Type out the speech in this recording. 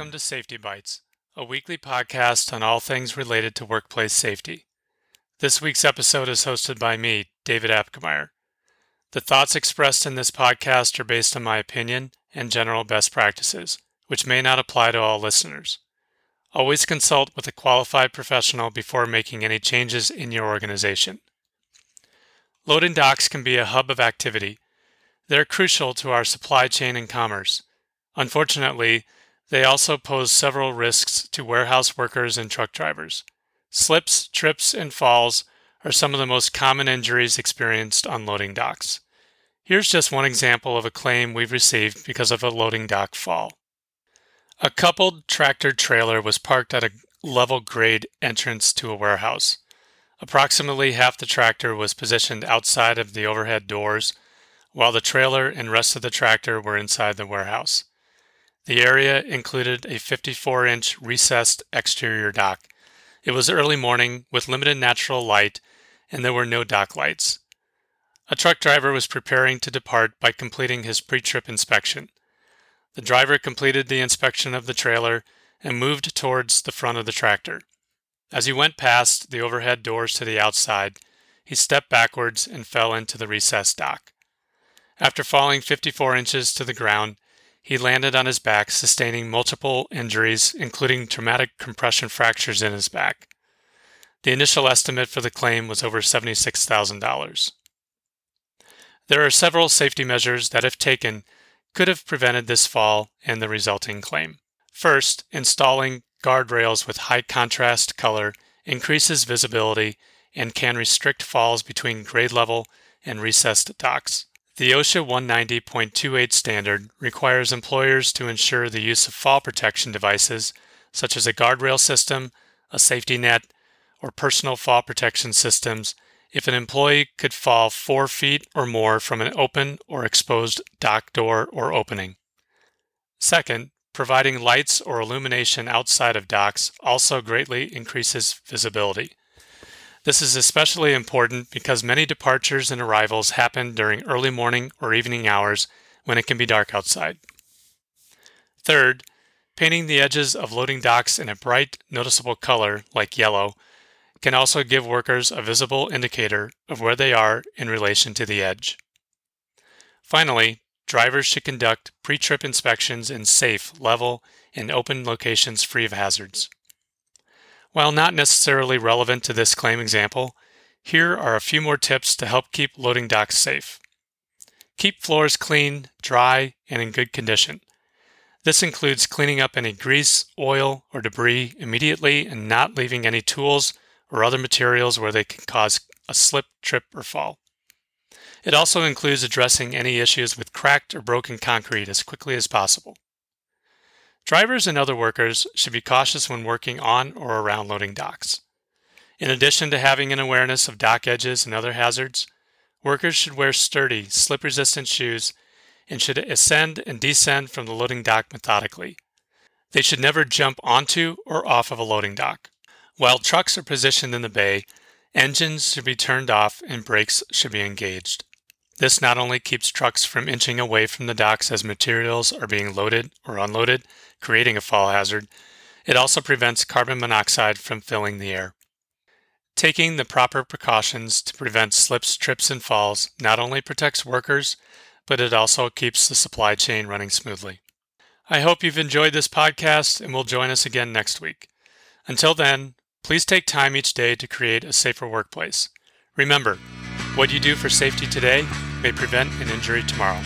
Welcome to Safety Bites, a weekly podcast on all things related to workplace safety. This week's episode is hosted by me, David Apkemeyer. The thoughts expressed in this podcast are based on my opinion and general best practices, which may not apply to all listeners. Always consult with a qualified professional before making any changes in your organization. Loading docks can be a hub of activity. They're crucial to our supply chain and commerce. Unfortunately, they also pose several risks to warehouse workers and truck drivers. Slips, trips, and falls are some of the most common injuries experienced on loading docks. Here's just one example of a claim we've received because of a loading dock fall. A coupled tractor trailer was parked at a level grade entrance to a warehouse. Approximately half the tractor was positioned outside of the overhead doors, while the trailer and rest of the tractor were inside the warehouse. The area included a 54 inch recessed exterior dock. It was early morning with limited natural light, and there were no dock lights. A truck driver was preparing to depart by completing his pre trip inspection. The driver completed the inspection of the trailer and moved towards the front of the tractor. As he went past the overhead doors to the outside, he stepped backwards and fell into the recessed dock. After falling 54 inches to the ground, he landed on his back, sustaining multiple injuries, including traumatic compression fractures in his back. The initial estimate for the claim was over $76,000. There are several safety measures that, if taken, could have prevented this fall and the resulting claim. First, installing guardrails with high contrast color increases visibility and can restrict falls between grade level and recessed docks. The OSHA 190.28 standard requires employers to ensure the use of fall protection devices such as a guardrail system, a safety net, or personal fall protection systems if an employee could fall four feet or more from an open or exposed dock door or opening. Second, providing lights or illumination outside of docks also greatly increases visibility. This is especially important because many departures and arrivals happen during early morning or evening hours when it can be dark outside. Third, painting the edges of loading docks in a bright, noticeable color like yellow can also give workers a visible indicator of where they are in relation to the edge. Finally, drivers should conduct pre trip inspections in safe, level, and open locations free of hazards. While not necessarily relevant to this claim example, here are a few more tips to help keep loading docks safe. Keep floors clean, dry, and in good condition. This includes cleaning up any grease, oil, or debris immediately and not leaving any tools or other materials where they can cause a slip, trip, or fall. It also includes addressing any issues with cracked or broken concrete as quickly as possible. Drivers and other workers should be cautious when working on or around loading docks. In addition to having an awareness of dock edges and other hazards, workers should wear sturdy, slip resistant shoes and should ascend and descend from the loading dock methodically. They should never jump onto or off of a loading dock. While trucks are positioned in the bay, engines should be turned off and brakes should be engaged. This not only keeps trucks from inching away from the docks as materials are being loaded or unloaded, creating a fall hazard, it also prevents carbon monoxide from filling the air. Taking the proper precautions to prevent slips, trips, and falls not only protects workers, but it also keeps the supply chain running smoothly. I hope you've enjoyed this podcast and will join us again next week. Until then, please take time each day to create a safer workplace. Remember, what you do for safety today may prevent an injury tomorrow.